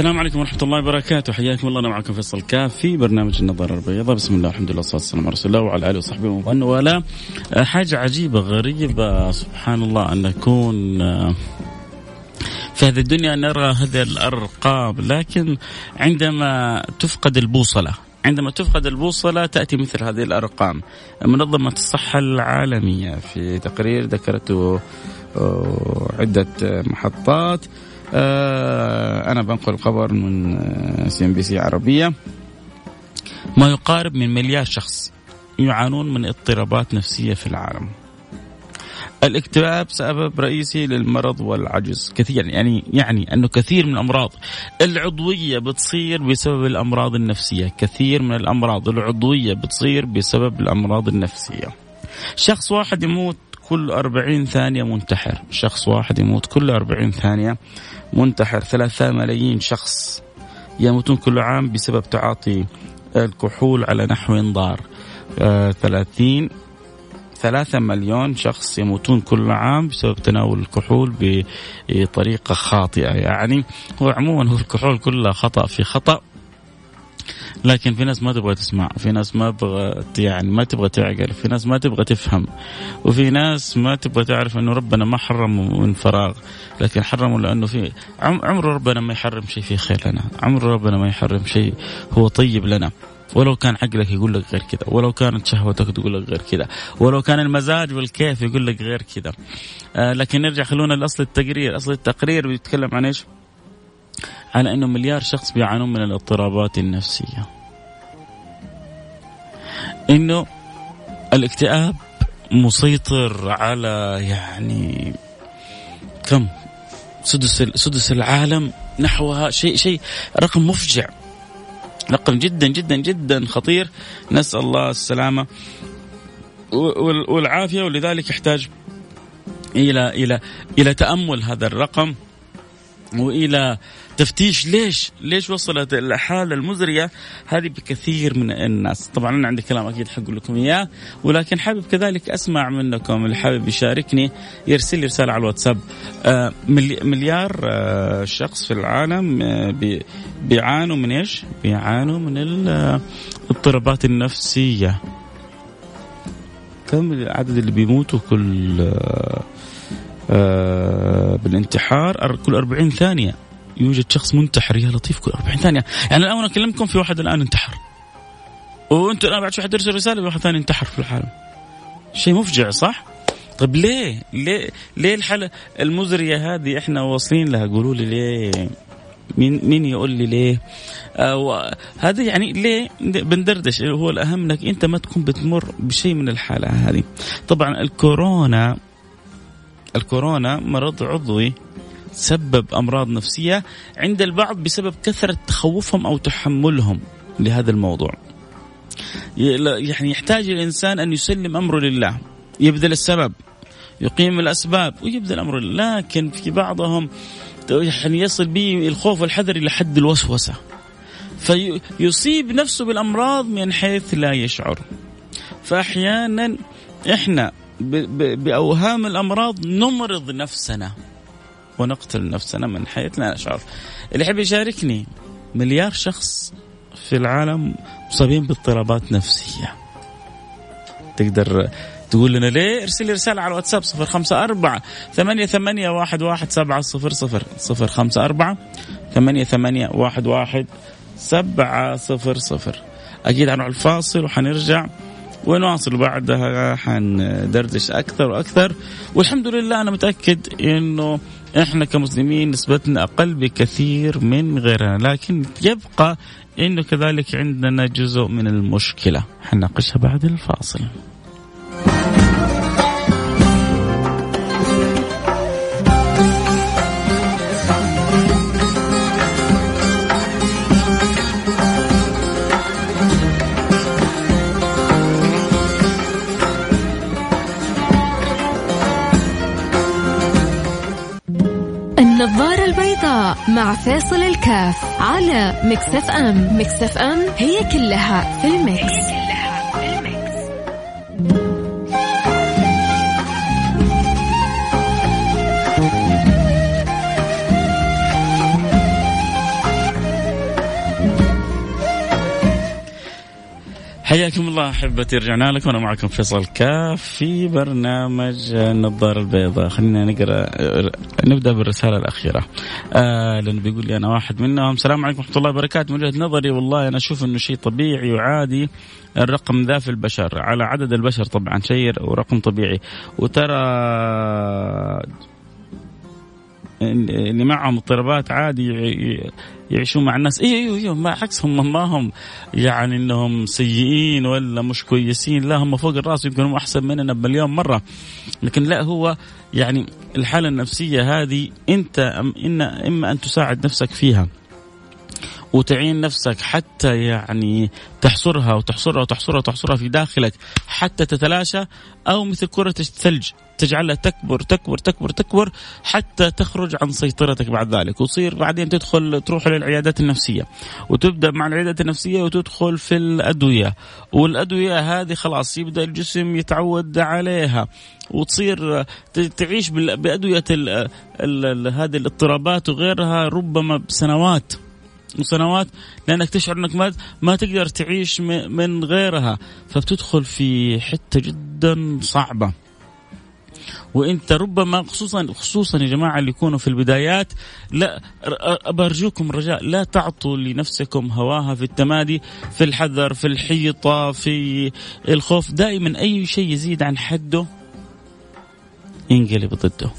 السلام عليكم ورحمة الله وبركاته. حياكم الله. أنا معكم فيصل كاف في برنامج النظارة البيضاء بسم الله الحمد لله والصلاة والسلام على رسول الله وعلى آله وصحبه ومن والاه. حاجة عجيبة غريبة. سبحان الله أن نكون في هذه الدنيا نرى هذه الأرقام. لكن عندما تفقد البوصلة عندما تفقد البوصلة تأتي مثل هذه الأرقام. منظمة الصحة العالمية في تقرير ذكرته عدة محطات. آه، أنا بنقل خبر من CNBC عربية. ما يقارب من مليار شخص يعانون من اضطرابات نفسية في العالم. الاكتئاب سبب رئيسي للمرض والعجز. كثير يعني يعني أنه كثير من الأمراض العضوية بتصير بسبب الأمراض النفسية، كثير من الأمراض العضوية بتصير بسبب الأمراض النفسية. شخص واحد يموت كل 40 ثانية منتحر. شخص واحد يموت كل 40 ثانية منتحر ثلاثة ملايين شخص يموتون كل عام بسبب تعاطي الكحول على نحو انظار آه 30 ثلاثة مليون شخص يموتون كل عام بسبب تناول الكحول بطريقة خاطئة. يعني هو عموما هو الكحول كله خطأ في خطأ. لكن في ناس ما تبغى تسمع في ناس ما تبغى يعني ما تبغى تعقل في ناس ما تبغى تفهم وفي ناس ما تبغى تعرف إنه ربنا ما حرم من فراغ لكن حرمه لأنه في عمر ربنا ما يحرم شيء في خير لنا عمر ربنا ما يحرم شيء هو طيب لنا ولو كان عقلك يقول لك غير كذا ولو كانت شهوتك تقول لك غير كذا ولو كان المزاج والكيف يقول لك غير كذا. آه لكن نرجع خلونا لأصل التقرير أصل التقرير بيتكلم عن إيش؟ على أنه مليار شخص بيعانون من الاضطرابات النفسية. إنه الاكتئاب مسيطر على يعني كم؟ سدس سدس العالم نحوها شيء شيء رقم مفجع. رقم جدا جدا جدا خطير. نسأل الله السلامة والعافية ولذلك يحتاج إلى إلى إلى تأمل هذا الرقم. وإلى تفتيش ليش ليش وصلت الحالة المزرية هذه بكثير من الناس. طبعا أنا عندي كلام أكيد حقول لكم إياه ولكن حابب كذلك أسمع منكم. اللي حابب يشاركني يرسل لي رسالة على الواتساب. آه مليار آه شخص في العالم آه بيعانوا من إيش؟ بيعانوا من الاضطرابات النفسية. كم العدد اللي بيموتوا كل بالانتحار كل 40 ثانية يوجد شخص منتحر يا لطيف كل 40 ثانية يعني الآن أنا أكلمكم في واحد الآن انتحر وأنتم الآن بعد شوي حترسل رساله واحد ثاني انتحر في العالم شيء مفجع صح؟ طيب ليه؟ ليه ليه الحاله المزرية هذه إحنا واصلين لها قولوا لي ليه؟ مين مين يقول لي ليه؟ هذا يعني ليه بندردش هو الأهم إنك أنت ما تكون بتمر بشيء من الحالة هذه. طبعا الكورونا الكورونا مرض عضوي سبب أمراض نفسية عند البعض بسبب كثرة تخوفهم أو تحملهم لهذا الموضوع. يعني يحتاج الإنسان أن يسلم أمره لله، يبذل السبب، يقيم الأسباب ويبذل أمره لكن في بعضهم يعني يصل به الخوف والحذر إلى حد الوسوسة. فيصيب نفسه بالأمراض من حيث لا يشعر. فأحيانا إحنا بأوهام الأمراض نمرض نفسنا ونقتل نفسنا من حيث لا نشعر. اللي يحب يشاركني مليار شخص في العالم مصابين باضطرابات نفسية. تقدر تقول لنا ليه؟ ارسل لي رسالة على الواتساب صفر خمسة أربعة ثمانية ثمانية واحد واحد سبعة صفر صفر صفر خمسة أربعة ثمانية ثمانية واحد واحد سبعة صفر صفر. أكيد هنروح الفاصل وحنرجع. ونواصل بعدها حندردش أكثر وأكثر. والحمد لله أنا متأكد إنه إحنا كمسلمين نسبتنا أقل بكثير من غيرنا لكن يبقى إنه كذلك عندنا جزء من المشكلة. حنناقشها بعد الفاصل. مع فيصل الكاف على Mix FM. Mix FM هي كلها في ال mix, حياكم الله أحبتي رجعنا لكم. وأنا معكم فيصل كاف في برنامج النظارة البيضاء. خلينا نقرأ نبدأ بالرسالة الأخيرة. آه لأنه بيقول لي أنا واحد منهم. السلام عليكم ورحمة الله وبركاته. من وجهة نظري والله أنا أشوف إنه شيء طبيعي وعادي الرقم ذا في البشر. على عدد البشر طبعا شيء ورقم طبيعي. وترى اللي معهم اضطرابات عادي يعيشون مع الناس. أيوه أيوه أيوه ما عكسهم ما هم يعني إنهم سيئين ولا مش كويسين. لا هم فوق الرأس يمكن هم أحسن مننا بمليون مرة. لكن لا هو يعني الحالة النفسية هذه أنت إن إما أن تساعد نفسك فيها. وتعين نفسك حتى يعني تحصرها وتحصرها وتحصرها وتحصرها في داخلك حتى تتلاشى أو مثل كرة الثلج تجعلها تكبر تكبر تكبر تكبر حتى تخرج عن سيطرتك بعد ذلك. وتصير بعدين تدخل تروح للعيادات النفسية وتبدأ مع العيادات النفسية وتدخل في الأدوية. والأدوية هذه خلاص يبدأ الجسم يتعود عليها. وتصير تعيش بأدوية هذه الاضطرابات وغيرها ربما بسنوات. وسنوات لأنك تشعر أنك ما ما تقدر تعيش من غيرها فبتدخل في حتة جدا صعبة. وإنت ربما خصوصا خصوصا يا جماعة اللي يكونوا في البدايات لا برجوكم رجاء لا تعطوا لنفسكم هواها في التمادي في الحذر في الحيطة في الخوف. دائما أي شيء يزيد عن حده ينقلب ضده.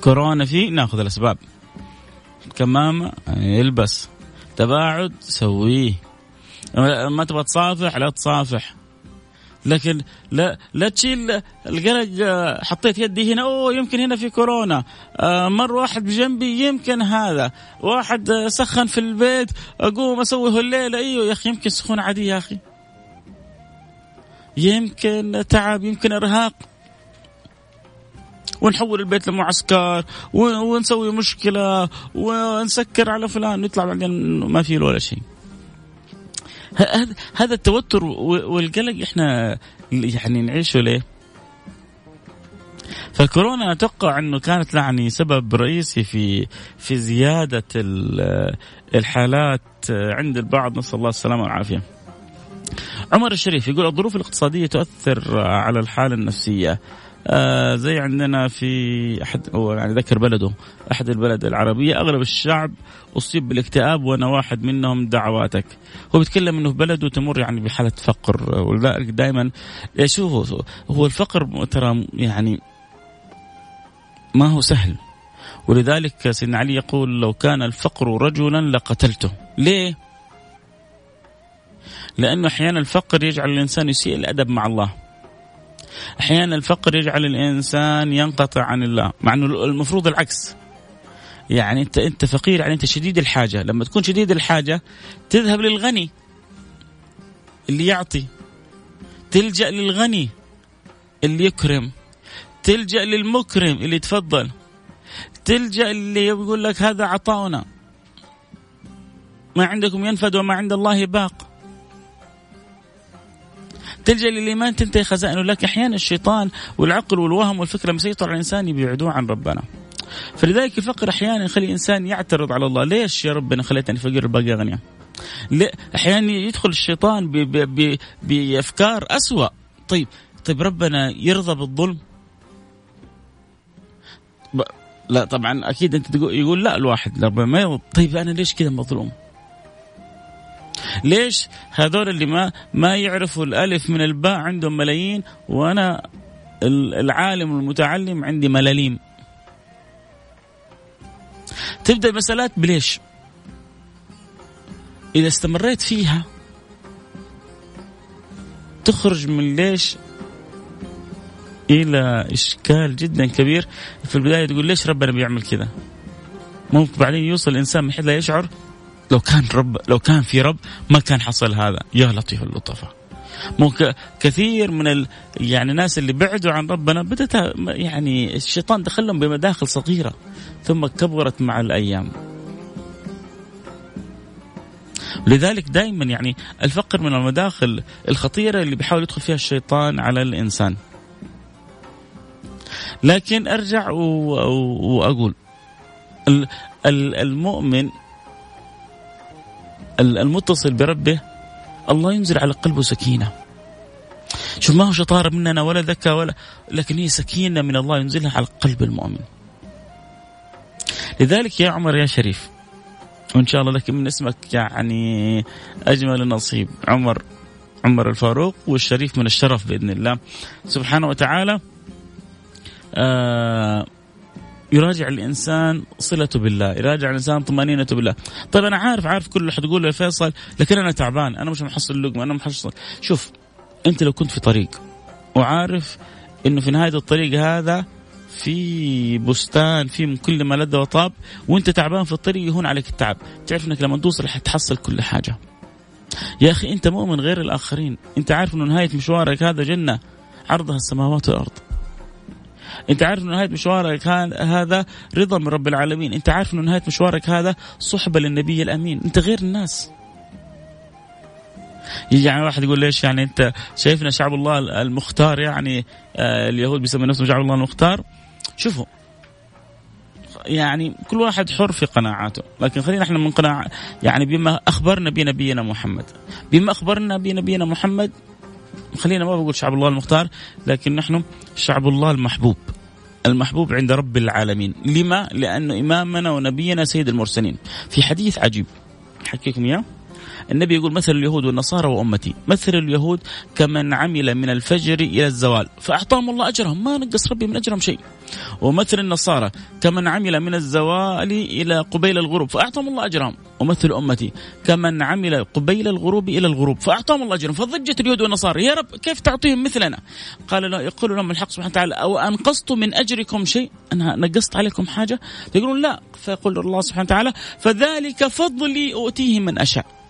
كورونا فيه ناخذ الأسباب. كمامه يلبس. تباعد سويه. ما تبغى تصافح لا تصافح. لكن لا لا تشيل القلق آه، حطيت يدي هنا أوه يمكن هنا في كورونا. آه، مر واحد بجنبي يمكن هذا. واحد آه، سخن في البيت أقوم أسوي الليلة. أيوه يا أخي يمكن سخونة عادية يا أخي. يمكن تعب يمكن إرهاق. ونحول البيت لمعسكر ونسوي مشكلة ونسكر على فلان نطلع بعدين ما في ولا شيء هذا التوتر والقلق إحنا يعني نعيشه ليه؟ فالكورونا أتوقع إنه كانت يعني سبب رئيسي في في زيادة الحالات عند البعض نسأل الله السلامة والعافية. عمر الشريف يقول الظروف الاقتصادية تؤثر على الحالة النفسية. آه زي عندنا في احد هو يعني ذكر بلده أحد البلد العربية. أغلب الشعب أصيب بالاكتئاب وأنا واحد منهم دعواتك. هو بيتكلم إنه في بلده تمر يعني بحالة فقر. ولذلك دائما شوفوا هو الفقر ترى يعني ما هو سهل. ولذلك سيدنا علي يقول لو كان الفقر رجلا لقتلته. ليه؟ لأنه أحيانا الفقر يجعل الإنسان يسيء الأدب مع الله. أحيانا الفقر يجعل الإنسان ينقطع عن الله مع إنه المفروض العكس. يعني انت أنت فقير يعني أنت شديد الحاجة. لما تكون شديد الحاجة تذهب للغني اللي يعطي. تلجأ للغني اللي يكرم. تلجأ للمكرم اللي يتفضل. تلجأ اللي يقول لك هذا عطاؤنا. ما عندكم ينفد وما عند الله باق. تلجأ للي ما تنتهي خزائنه لك. أحيانا الشيطان والعقل والوهم والفكرة مسيطر على الإنسان يبعدوه عن ربنا. فلذلك الفقر أحيانا يخلي الإنسان يعترض على الله. ليش يا ربنا خليتني فقير الباقي أغنياء؟ أحيانا يدخل الشيطان بأفكار أسوأ. طيب طيب ربنا يرضى بالظلم؟ لا طبعا أكيد أنت تقول يقول لا الواحد ربنا ما يرضى. طيب أنا ليش كذا مظلوم؟ ليش هذول اللي ما ما يعرفوا الألف من الباء عندهم ملايين وأنا العالم والمتعلم عندي ملاليم. تبدأ مسألات بليش؟ إذا استمريت فيها تخرج من ليش إلى إشكال جدا كبير. في البداية تقول ليش ربنا بيعمل كذا؟ ممكن بعدين يوصل الانسان من حيث لا يشعر. لو كان رب لو كان في رب ما كان حصل هذا. يا لطيف اللطفاء. كثير من ال يعني الناس اللي بعدوا عن ربنا بدأت يعني الشيطان دخلهم بمداخل صغيرة ثم كبرت مع الأيام. لذلك دائما يعني الفقر من المداخل الخطيرة اللي بيحاول يدخل فيها الشيطان على الإنسان. لكن أرجع وأقول المؤمن المتصل بربه الله ينزل على قلبه سكينة. شوف ما هو شطارة مننا ولا ذكاء ولا لكن هي سكينة من الله ينزلها على قلب المؤمن. لذلك يا عمر يا شريف وإن شاء الله لك من اسمك يعني أجمل النصيب عمر عمر الفاروق والشريف من الشرف بإذن الله. سبحانه وتعالى آه يراجع الإنسان صلته بالله، يراجع الإنسان طمانينته بالله. طيب أنا عارف عارف كل اللي حتقوله يا فيصل لكن أنا تعبان، أنا مش محصل لقمة، أنا محصل شوف أنت لو كنت في طريق وعارف إنه في نهاية الطريق هذا في بستان في كل ما لذ وطاب وأنت تعبان في الطريق يهون عليك التعب. تعرف إنك لما توصل حتحصل كل حاجة. يا أخي أنت مؤمن غير الآخرين. أنت عارف إنه نهاية مشوارك هذا جنة عرضها السماوات والأرض. انت عارف انه نهاية مشوارك هذا رضا من رب العالمين. انت عارف انه نهاية مشوارك هذا صحبة للنبي الأمين. انت غير الناس. يعني واحد يقول ليش يعني انت شايفنا شعب الله المختار يعني آه اليهود بيسموا نفسهم شعب الله المختار؟ شوفوا. يعني كل واحد حر في قناعاته. لكن خلينا إحنا من قناعة يعني بما أخبرنا بنبينا محمد. بما أخبرنا بنبينا محمد خلينا ما بقول شعب الله المختار لكن نحن شعب الله المحبوب. المحبوب عند رب العالمين. لما؟ لأنه إمامنا ونبينا سيد المرسلين. في حديث عجيب. حكيكم إياه؟ النبي يقول مثل اليهود والنصارى وأمتي مثل اليهود كمن عمل من الفجر إلى الزوال فأعطاهم الله أجرهم ما نقص ربي من أجرهم شيء. ومثل النصارى كمن عمل من الزوال إلى قبيل الغروب فأعطاهم الله أجرهم. ومثل أمتي كمن عمل قبيل الغروب إلى الغروب فأعطاهم الله أجرهم. فضجت اليهود والنصارى يا رب كيف تعطيهم مثلنا؟ قال له يقول لهم الحق سبحانه وتعالى أو أنقصت من أجركم شيء؟ أنا نقصت عليكم حاجة؟ يقولون لا فيقول الله سبحانه وتعالى فذلك فضلي أؤتيه من أشاء.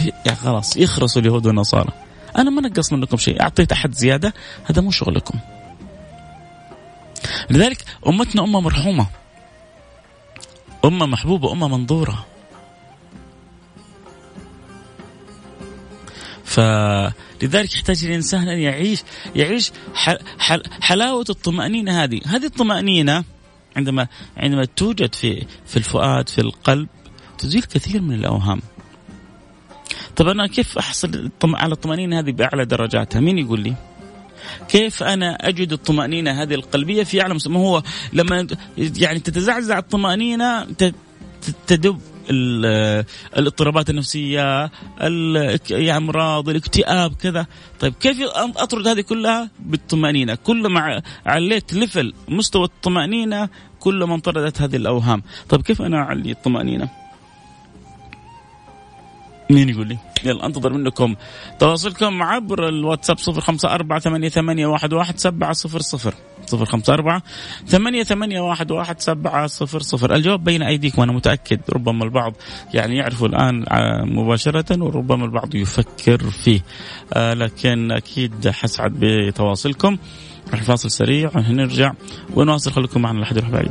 يعني خلاص يخرسوا اليهود والنصارى. أنا ما نقص منكم شيء. أعطيت أحد زيادة هذا مو شغلكم. لذلك أمتنا أمة مرحومة. أمة محبوبة أمة منظورة. فلذلك يحتاج الإنسان أن يعيش يعيش حل حل حلاوة الطمأنينة هذه، هذه الطمأنينة عندما عندما توجد في في الفؤاد في القلب تزيل كثير من الأوهام. طب أنا كيف أحصل على الطمأنينة هذه بأعلى درجاتها؟ مين يقول لي؟ كيف أنا أجد الطمأنينة هذه القلبية في أعلى مستوى؟ هو لما يعني تتزعزع الطمأنينة تدب الاضطرابات النفسية الامراض الاكتئاب كذا طيب كيف أطرد هذه كلها بالطمأنينة كل ما عليت ليفل مستوى الطمأنينة كل ما انطردت هذه الأوهام طيب كيف أنا أعلي الطمأنينة مين يقول لي؟ يلا انتظر منكم تواصلكم عبر الواتساب صفر خمسة أربعة ثمانية, ثمانية واحد, واحد سبعة صفر صفر صفر خمسة أربعة ثمانية, ثمانية واحد, واحد سبعة صفر صفر. الجواب بين أيديكم وأنا متأكد ربما البعض يعني يعرفوا الآن مباشرة وربما البعض يفكر فيه. آه لكن أكيد حسعد بتواصلكم. راح فاصل سريع ونرجع ونواصل. خليكم معنا لحد بعيد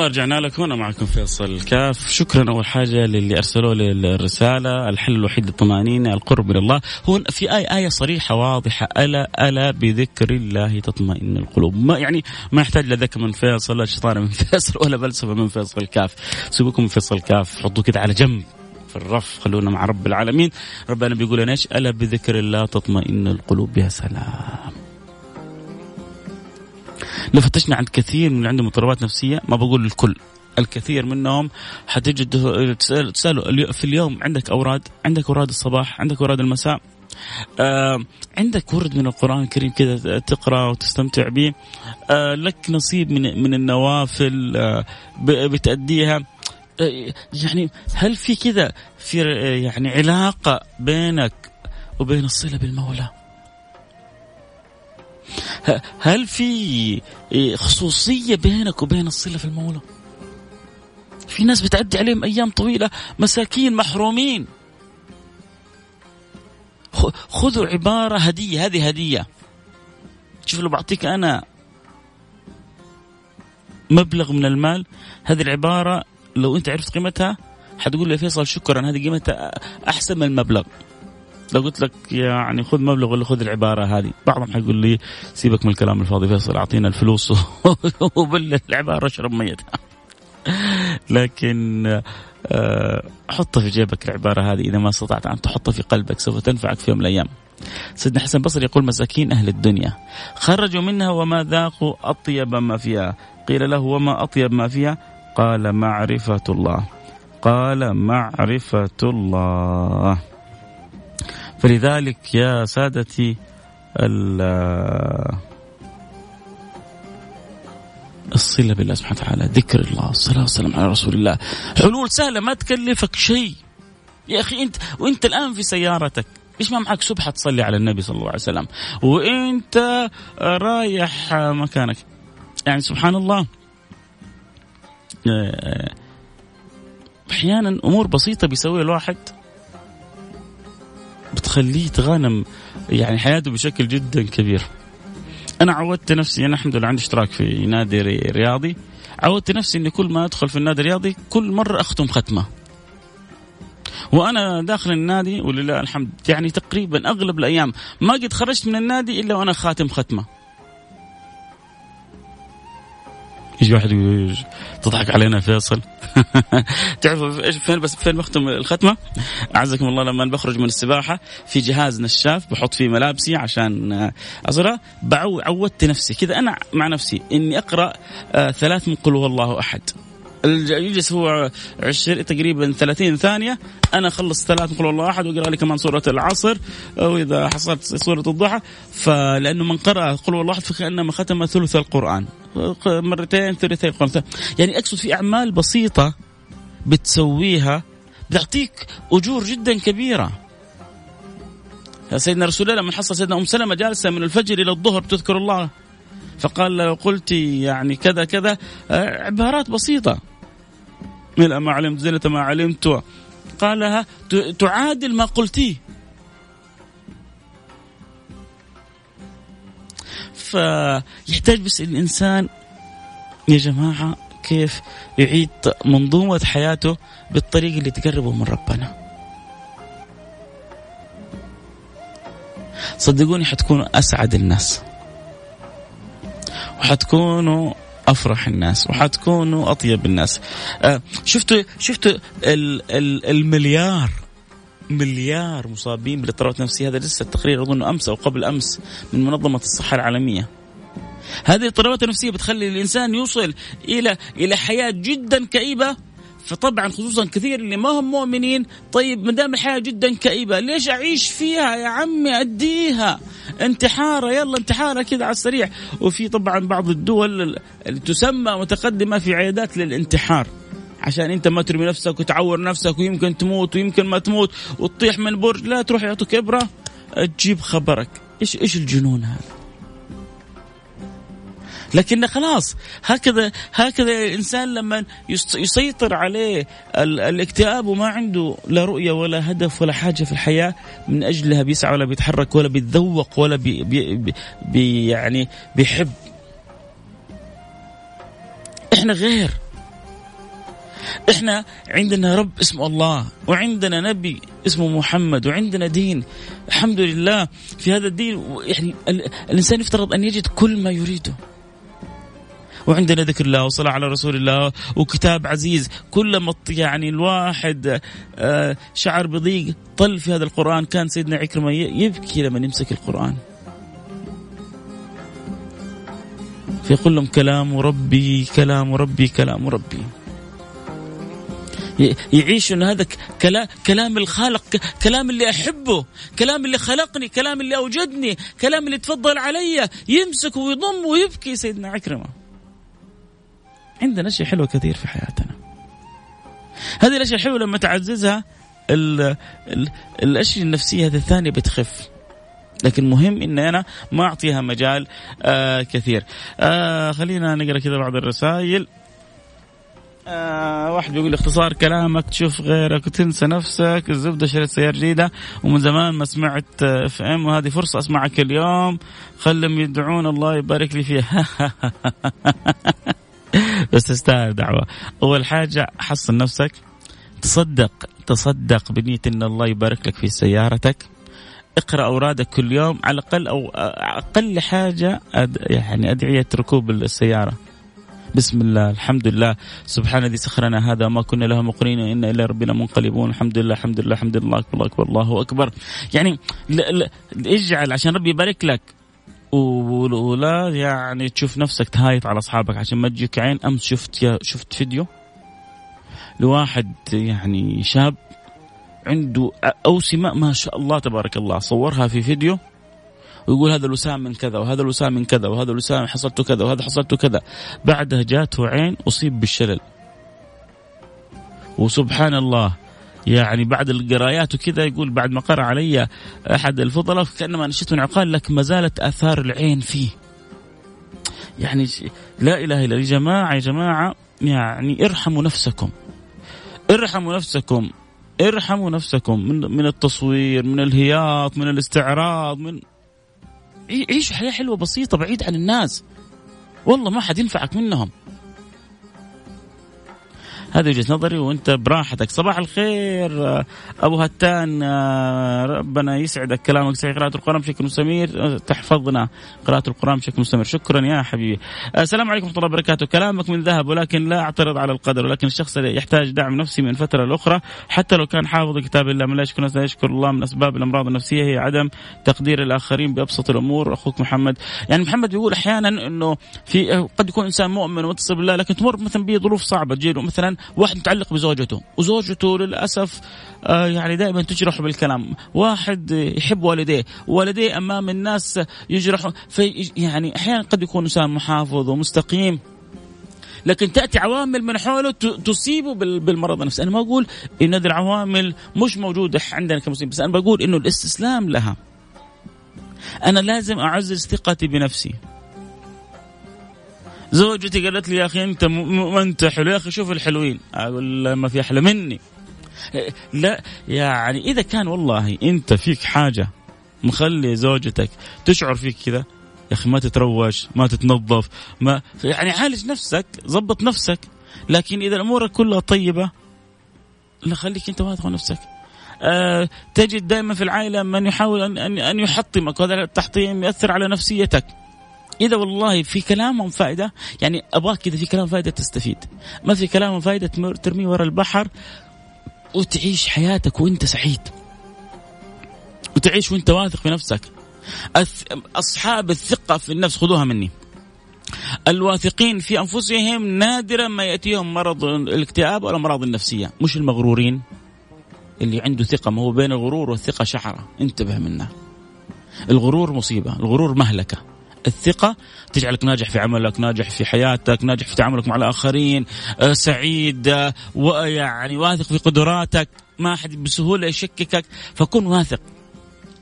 الله رجعنا لكم أنا معكم فيصل الكاف شكرا أول حاجة للي أرسلوا لي الرسالة. الحل الوحيد للطمأنينة القرب من الله. هو في آية, آية صريحة واضحة. ألا ألا بذكر الله تطمئن القلوب. ما يعني ما يحتاج لا ذكر من فيصل ولا شيطان من فيصل ولا فلسفة من فيصل الكاف سيبكم من فيصل الكاف حطوا كده على جنب في الرف خلونا مع رب العالمين. ربنا بيقول إيش؟ ألا بذكر الله تطمئن القلوب. يا سلام. لو فتشنا عند كثير من عندهم اضطرابات نفسية ما بقول الكل. الكثير منهم حتجد تسأله في اليوم عندك أوراد؟ عندك أوراد الصباح؟ عندك أوراد المساء؟ آه عندك ورد من القرآن الكريم كذا تقرأ وتستمتع به؟ آه لك نصيب من من النوافل آه بتأديها. آه يعني هل في كذا في يعني علاقة بينك وبين الصلة بالمولى؟ هل في خصوصية بينك وبين الصلة في المولى؟ في ناس بتعدي عليهم أيام طويلة مساكين محرومين. خذوا عبارة هدية هذه هدية. شوف لو بعطيك أنا مبلغ من المال هذه العبارة لو أنت عرفت قيمتها حتقول لي فيصل شكرا هذه قيمتها أحسن من المبلغ. لو قلت لك يعني خذ مبلغ ولا خذ العبارة هذه بعضهم حيقول لي سيبك من الكلام الفاضي فيصل أعطينا الفلوس وبالعبارة اشرب ميتها. لكن آه، حطها في جيبك العبارة هذه إذا ما استطعت أن تحطها في قلبك سوف تنفعك في يوم من الأيام. سيدنا حسن بصري يقول مساكين أهل الدنيا خرجوا منها وما ذاقوا أطيب ما فيها. قيل له وما أطيب ما فيها؟ قال معرفة الله. قال معرفة الله. فلذلك يا سادتي الصلة بالله سبحانه وتعالى ذكر الله الصلاة والسلام على رسول الله. حلول سهلة ما تكلفك شيء. يا أخي أنت وأنت الآن في سيارتك إيش ما معك سبحة تصلي على النبي صلى الله عليه وسلم؟ وأنت رايح مكانك. يعني سبحان الله أحيانا أمور بسيطة بيسويها الواحد. بتخليه يتغانم يعني حياته بشكل جدا كبير. أنا عودت نفسي أنا الحمد لله عندي اشتراك في نادي رياضي. عودت نفسي إني كل ما أدخل في النادي الرياضي كل مرة أختم ختمة. وأنا داخل النادي ولله الحمد يعني تقريبا أغلب الأيام ما قد خرجت من النادي إلا وأنا خاتم ختمة. يجي واحد يقول تضحك علينا فيصل. تعرفوا إيش فين بس فين بختم الختمة؟ أعزكم الله لما بخرج من السباحة في جهاز نشاف بحط فيه ملابسي عشان اصرها عودت نفسي كذا. أنا مع نفسي إني أقرأ آه ثلاث من قل هو الله أحد. يجلس هو 20 تقريبا 30 ثانية. أنا أخلص ثلاث قل الله أحد وأقرأ لي كمان سورة العصر. واذا حصلت سورة الضحى. فلأنه من قرأ قل الله أحد فكأنما ختم ثلث القرآن. مرتين ثلثي القران يعني أقصد في أعمال بسيطة بتسويها بتعطيك أجور جدا كبيرة. سيدنا رسول الله لما حصل سيدنا أم سلمة جالسة من الفجر إلى الظهر تذكر الله فقال لو قلت يعني كذا كذا. آه، عبارات بسيطة. ملء ما علمت زينة ما علمت. قالها تعادل ما قلتيه. فيحتاج بس الإنسان؟ يا جماعة كيف يعيد منظومة حياته بالطريقة اللي تقربه من ربنا؟ صدقوني حتكونوا أسعد الناس وحتكونوا أفرح الناس وحتكونوا أطيب الناس. آه شفتوا شفتوا المليار؟ مليار مصابين بالاضطرابات النفسيه هذا لسه التقرير أظن أمس أو قبل أمس من منظمة الصحة العالمية. هذه الاضطرابات النفسية بتخلي الإنسان يوصل إلى إلى حياة جدا كئيبة. فطبعا خصوصا كثير اللي ما هم مؤمنين طيب ما دام الحياة جدا كئيبة ليش أعيش فيها يا عمي؟ أديها. انتحارة يلا انتحارة كذا على السريع. وفي طبعا بعض الدول تسمى متقدمه في عيادات للانتحار. عشان انت ما ترمي نفسك وتعور نفسك ويمكن تموت ويمكن ما تموت وتطيح من برج لا تروح يعطوك إبرة. تجيب خبرك. إيش إيش الجنون هذا؟ لكن خلاص هكذا هكذا الإنسان لما يسيطر عليه الاكتئاب وما عنده لا رؤية ولا هدف ولا حاجة في الحياة من أجلها بيسعى ولا بيتحرك ولا بيتذوق ولا بي بي بي يعني بيحب. إحنا غير. إحنا عندنا رب اسمه الله وعندنا نبي اسمه محمد وعندنا دين. الحمد لله في هذا الدين الإنسان يفترض أن يجد كل ما يريده. وعندنا ذكر الله وصلاة على رسول الله وكتاب عزيز. كلما يعني الواحد آه، شعر بضيق طل في هذا القرآن. كان سيدنا عكرمة يبكي لما يمسك القرآن. فيقول لهم كلام ربي كلام ربي كلام ربي. يعيش انه هذا كلام كلام الخالق كلام اللي أحبه كلام اللي خلقني كلام اللي أوجدني كلام اللي تفضل علي يمسك ويضم ويبكي سيدنا عكرمة. عندنا اشياء حلوة كثير في حياتنا. هذه الأشياء الحلوة لما تعززها ال ال الأشياء النفسية هذه الثانية بتخف. لكن مهم اني أنا ما أعطيها مجال آه كثير. آه خلينا نقرأ كذا بعض الرسائل. آه واحد بيقول اختصار كلامك تشوف غيرك وتنسى نفسك الزبدة شريت سيارة جديدة ومن زمان ما سمعت اف ام وهذه فرصة أسمعك اليوم. خلهم يدعون الله يبارك لي فيها. بس تستاهل دعوة أول حاجة حصن نفسك. تصدق تصدق بنية أن الله يبارك لك في سيارتك. اقرأ أورادك كل يوم على الأقل أو أقل حاجة أد يعني أدعية ركوب السيارة. بسم الله الحمد لله. سبحان الذي سخرنا هذا ما كنا له مقرين إن إلى ربنا منقلبون. الحمد لله الحمد لله الحمد لله. أكبر أكبر الله أكبر. يعني اجعل عشان ربي يبارك لك. ولا يعني تشوف نفسك تهايط على أصحابك عشان ما تجيك عين. أمس شفت يا شفت فيديو لواحد يعني شاب عنده أوسمة ما شاء الله تبارك الله. صورها في فيديو. ويقول هذا الوسام من كذا وهذا الوسام من كذا وهذا الوسام حصلته كذا وهذا حصلته كذا. بعدها جاته عين أصيب بالشلل. وسبحان الله يعني بعد القرايات وكذا يقول بعد ما قرأ علي أحد الفضلاء كأنما نشيت من عقال لك ما زالت آثار العين فيه. يعني لا إله إلا يا جماعة يا جماعة يعني ارحموا نفسكم. ارحموا نفسكم. ارحموا نفسكم. من من التصوير من الهياط من الاستعراض من عيشوا حياة حلوة بسيطة بعيد عن الناس. والله ما حد ينفعك منهم. هذه وجهة نظري وأنت براحتك. صباح الخير أبو هتان. ربنا يسعدك. كلامك صحيح. قراءة القرآن بشكل مستمر. تحفظنا قراءة القرآن بشكل مستمر. شكرا يا حبيبي. السلام عليكم ورحمة الله وبركاته. كلامك من ذهب ولكن لا أعترض على القدر ولكن الشخص يحتاج دعم نفسي من فترة لأخرى حتى لو كان حافظ كتاب الله من لا يشكر لا يشكر الله من أسباب الأمراض النفسية هي عدم تقدير الآخرين بأبسط الأمور. أخوك محمد. يعني محمد بيقول أحيانا إنه في قد يكون إنسان مؤمن ومتصل بالله لكن تمر مثلا بظروف صعبة. تجيله مثلا واحد متعلق بزوجته. وزوجته للأسف آه يعني دائما تجرح بالكلام. واحد يحب والديه. والديه أمام الناس يجرحوا في يعني أحيانا قد يكون إنسان محافظ ومستقيم. لكن تأتي عوامل من حوله تصيبه بالمرض النفسي، أنا ما أقول إن هذه العوامل مش موجودة عندنا كمسلمين، بس أنا بقول إنه الإستسلام لها. أنا لازم أعزز ثقتي بنفسي. زوجتي قالت لي يا أخي أنت ما أنت حلو. يا أخي شوف الحلوين. أقول ما في أحلى مني. لا يعني إذا كان والله أنت فيك حاجة مخلي زوجتك تشعر فيك كذا يا أخي ما تتروش ما تتنظف ما يعني عالج نفسك ضبط نفسك. لكن إذا الأمور كلها طيبة لا خليك أنت واثق نفسك. أه تجد دائما في العائلة من يحاول ان ان يحطمك وهذا التحطيم ياثر على نفسيتك. إذا والله في كلامهم فائدة يعني أبغاك اذا في كلام فائدة تستفيد. ما في كلام فائدة ترميه ورا البحر وتعيش حياتك وأنت سعيد. وتعيش وأنت واثق في نفسك. أصحاب الثقة في النفس خذوها مني. الواثقين في أنفسهم نادرا ما يأتيهم مرض الاكتئاب أو الامراض النفسية. مش المغرورين. اللي عنده ثقة ما هو بين الغرور والثقة شعرة. انتبه منه الغرور مصيبة الغرور مهلكة. الثقة تجعلك ناجح في عملك ناجح في حياتك ناجح في تعاملك مع الآخرين آه، سعيد آه، ويعني واثق في قدراتك ما أحد بسهولة يشككك فكن واثق.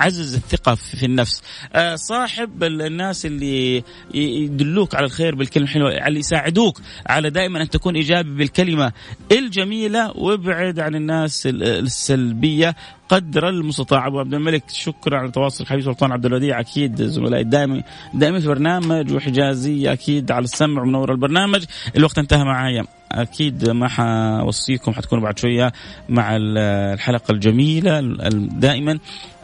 عزز الثقة في النفس. آه، صاحب الناس اللي يدلوك على الخير بالكلمة الحلوة اللي يساعدوك على دائما أن تكون إيجابي بالكلمة الجميلة وابعد عن الناس السلبية قدر المستطاع. أبو عبد الملك شكرا على تواصل حبيب سلطان عبد الوديع. أكيد زملائي دائما دائما في برنامج وحجازيه أكيد على السمع ومنور البرنامج. الوقت انتهى معايا. أكيد ما حوصيكم حتكونوا بعد شوية مع الحلقة الجميلة دائما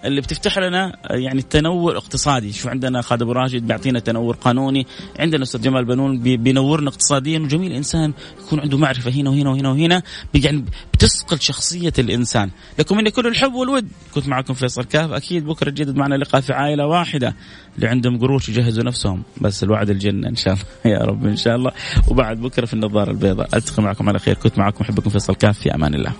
اللي بتفتح لنا يعني تنور اقتصادي شو عندنا خالد أبو راشد بيعطينا تنور قانوني عندنا أستاذ جمال بنون بينورنا اقتصاديا وجميل إنسان يكون عنده معرفة هنا وهنا وهنا وهنا يعني بتسقل شخصية الإنسان. لكم مني كل الحب والود. كنت معكم فيصل كاف أكيد بكرة جدد معنا لقاء في عائلة واحدة اللي عندهم قروش يجهزوا نفسهم. بس الوعد الجنة إن شاء الله. يا رب إن شاء الله. وبعد بكرة في النظارة البيضاء. ألتقي معكم على خير. كنت معكم أحبكم فيصل كاف. في أمان الله.